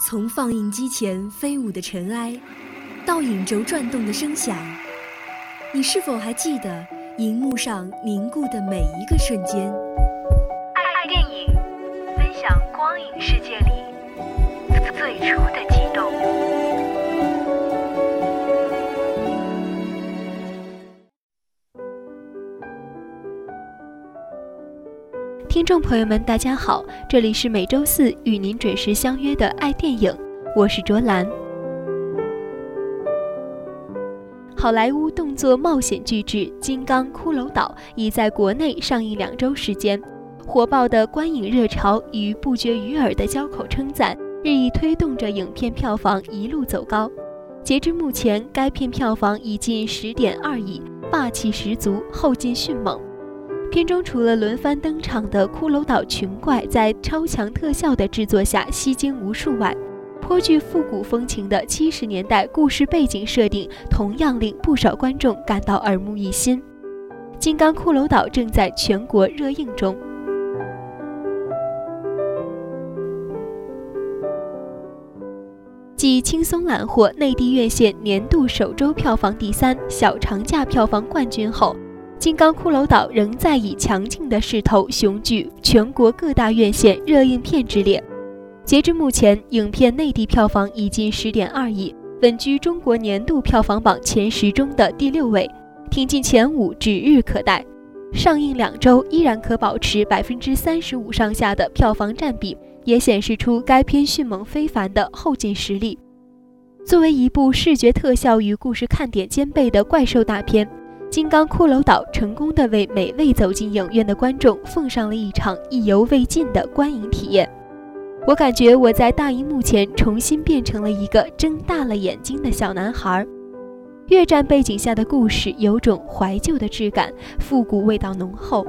从放映机前飞舞的尘埃，到影轴转动的声响，你是否还记得荧幕上凝固的每一个瞬间？听众朋友们，大家好，这里是每周四与您准时相约的爱电影，我是卓兰。好莱坞动作冒险巨制《金刚骷髅岛》已在国内上映两周时间，火爆的观影热潮与不绝于耳的交口称赞，日益推动着影片票房一路走高。截至目前，该片票房已近十点二亿，霸气十足，后劲迅猛。片中除了轮番登场的骷髅岛群怪在超强特效的制作下吸睛无数外，颇具复古风情的七十年代故事背景设定同样令不少观众感到耳目一新。《金刚骷髅岛》正在全国热映中。继轻松揽获内地院线年度首周票房第三、小长假票房冠军后。《金刚骷髅岛》仍在以强劲的势头雄踞全国各大院线热映片之列。截至目前，影片内地票房已近十点二亿，稳居中国年度票房榜前十中的第六位，挺进前五指日可待。上映两周依然可保持百分之三十五上下的票房占比，也显示出该片迅猛非凡的后劲实力。作为一部视觉特效与故事看点兼备的怪兽大片。《金刚骷髅岛》成功的为每位走进影院的观众奉上了一场意犹未尽的观影体验。我感觉我在大荧幕前重新变成了一个睁大了眼睛的小男孩。越战背景下的故事有种怀旧的质感，复古味道浓厚。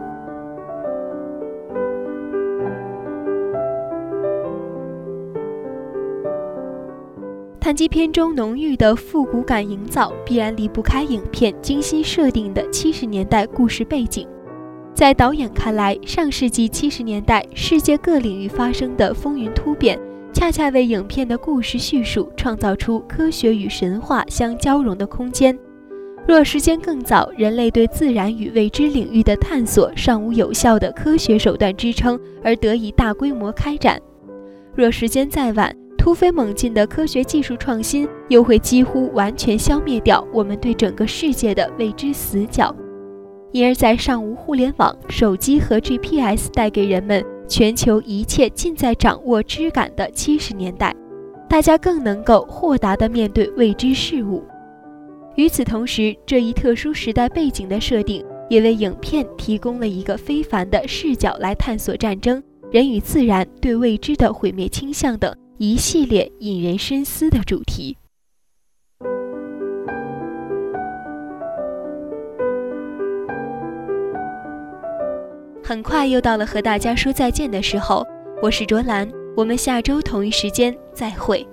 谈及片中浓郁的复古感营造，必然离不开影片精心设定的七十年代故事背景。在导演看来，上世纪七十年代世界各领域发生的风云突变，恰恰为影片的故事叙述创造出科学与神话相交融的空间。若时间更早，人类对自然与未知领域的探索尚无有效的科学手段支撑，而得以大规模开展；若时间再晚，突飞猛进的科学技术创新，又会几乎完全消灭掉我们对整个世界的未知死角。因而，在尚无互联网、手机和 GPS 带给人们全球一切尽在掌握之感的七十年代，大家更能够豁达地面对未知事物。与此同时，这一特殊时代背景的设定，也为影片提供了一个非凡的视角来探索战争、人与自然对未知的毁灭倾向等。一系列引人深思的主题。很快又到了和大家说再见的时候，我是卓兰，我们下周同一时间再会。